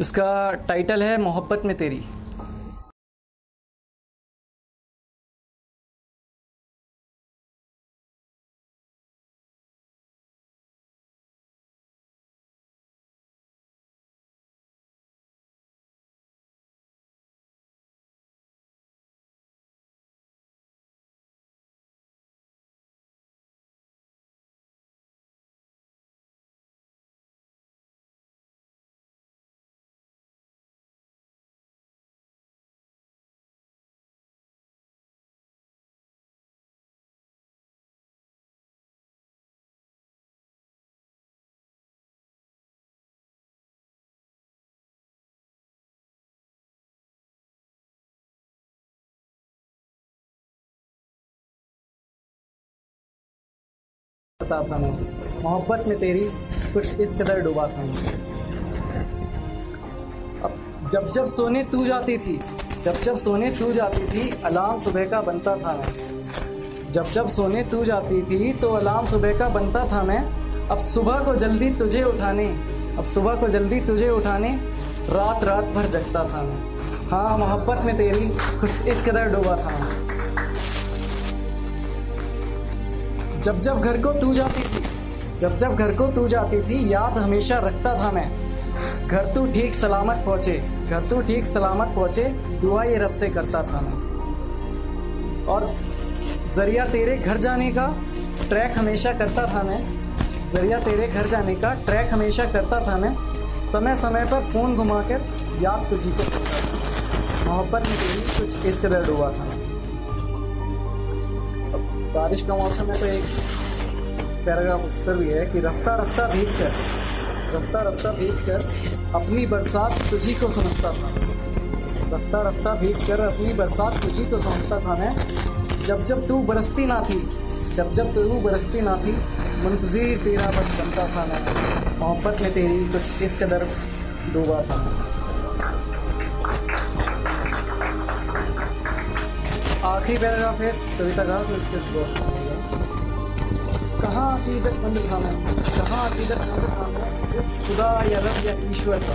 इसका टाइटल है मोहब्बत में तेरी। था मैं मोहब्बत में तेरी कुछ इस कदर डूबा था। मैं अब जब जब सोने तू जाती थी, जब जब सोने तू जाती थी, अलार्म सुबह का बनता था मैं। जब जब सोने तू जाती थी तो अलार्म सुबह का बनता था मैं। अब सुबह को जल्दी तुझे उठाने, अब सुबह को जल्दी तुझे उठाने, रात रात भर जगता था मैं। हाँ मोहब्बत में तेरी कुछ इस कदर डूबा था। मैं जब जब घर को तू जाती थी, जब जब घर को तू जाती थी, याद हमेशा रखता था मैं। घर तू ठीक सलामत पहुँचे, घर तू ठीक सलामत पहुँचे, दुआ ये रब से करता था मैं। और ज़रिया तेरे घर जाने का ट्रैक हमेशा करता था मैं। ज़रिया तेरे घर जाने का ट्रैक हमेशा करता था मैं। समय समय पर फ़ोन घुमा कर याद तुझी को मोहब्बत में तेरी कुछ इस कदर डूबा था। बारिश का मौसम है तो एक पैराग्राफ उस पर भी है कि रफ्ता रफ्ता भीग कर, रफ्ता रफ्ता भीग कर अपनी बरसात तुझी को समझता था। रफ्ता रफ्ता भीग कर अपनी बरसात तुझी को समझता था मैं। जब जब तू बरसती ना थी, जब जब तू बरसती ना थी मुंतजिर तेरा बस बनता था मैं। मोहब्बत में तेरी कुछ इस कदर डूबा था। आखिरी पैराग्राफ है कविता का तो इसके कहाँ अकीदत मंद मैं कहाँ अकीदत मंद मैं उस खुदा या रब या ईश्वर का।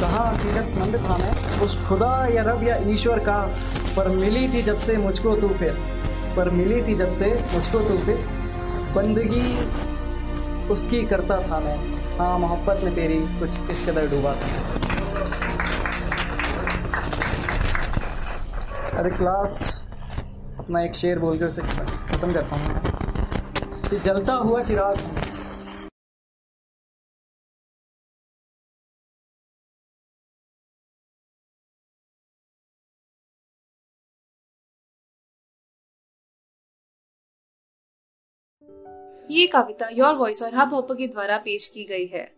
कहाँ अकीदत मंद मैं उस खुदा या रब या ईश्वर का। पर मिली थी जब से मुझको तू फिर। पर मिली थी जब से मुझको तू फिर। बंदगी उसकी करता था मैं। हाँ मोहब्बत में तेरी कुछ इस कदर डूबा था। अरे लास्ट अपना एक शेर बोल के उसे ख़त्म करता हूँ। कि जलता हुआ चिराग। ये कविता योर वॉइस और हब हॉपर के द्वारा पेश की गई है।